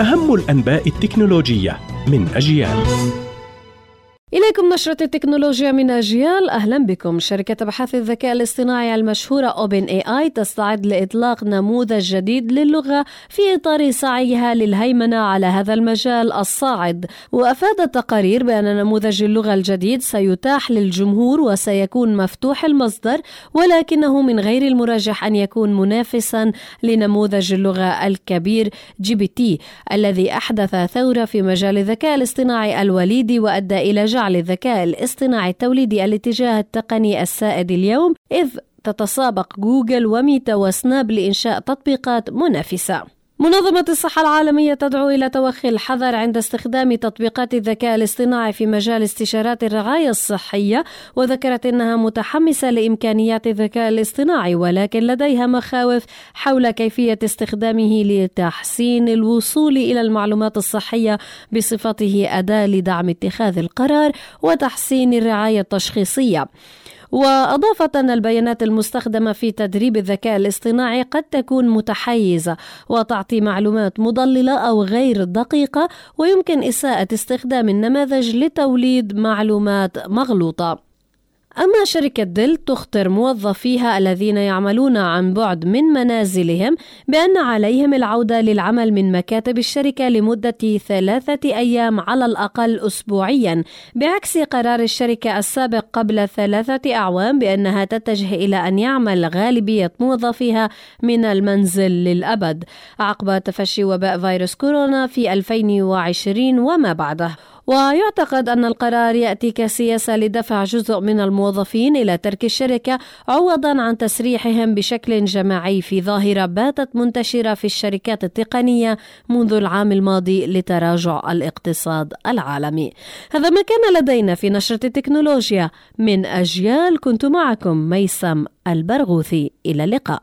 أهم الأنباء التكنولوجية من أجيال. إليكم نشرة التكنولوجيا من أجيال. أهلا بكم. شركة أبحاث الذكاء الاصطناعي المشهورة أوبن اي اي تستعد لإطلاق نموذج جديد للغة في إطار سعيها للهيمنة على هذا المجال الصاعد. وأفادت تقارير بأن نموذج اللغة الجديد سيتاح للجمهور وسيكون مفتوح المصدر ولكنه من غير المرجح أن يكون منافسا لنموذج اللغة الكبير GPT الذي أحدث ثورة في مجال الذكاء الاصطناعي التوليدي وأدى إلى جعل جعل الذكاء الاصطناعي التوليدي الاتجاه التقني السائد اليوم إذ تتسابق جوجل وميتا وسناب لإنشاء تطبيقات منافسة. منظمة الصحة العالمية تدعو إلى توخي الحذر عند استخدام تطبيقات الذكاء الاصطناعي في مجال استشارات الرعاية الصحية وذكرت أنها متحمسة لإمكانيات الذكاء الاصطناعي ولكن لديها مخاوف حول كيفية استخدامه لتحسين الوصول إلى المعلومات الصحية بصفته أداة لدعم اتخاذ القرار وتحسين الرعاية التشخيصية. وأضافت أن البيانات المستخدمة في تدريب الذكاء الاصطناعي قد تكون متحيزة وتعطي معلومات مضللة أو غير دقيقة ويمكن إساءة استخدام النماذج لتوليد معلومات مغلوطة. أما شركة ديل تخطر موظفيها الذين يعملون عن بعد من منازلهم بأن عليهم العودة للعمل من مكاتب الشركة لمدة ثلاثة أيام على الأقل أسبوعيا بعكس قرار الشركة السابق قبل ثلاثة أعوام بأنها تتجه إلى أن يعمل غالبية موظفيها من المنزل للأبد. عقب تفشي وباء فيروس كورونا في 2020 وما بعده. ويعتقد أن القرار يأتي كسياسة لدفع جزء من الموظفين إلى ترك الشركة عوضا عن تسريحهم بشكل جماعي في ظاهرة باتت منتشرة في الشركات التقنية منذ العام الماضي لتراجع الاقتصاد العالمي. هذا ما كان لدينا في نشرة التكنولوجيا من أجيال كنت معكم ميسم البرغوثي إلى اللقاء.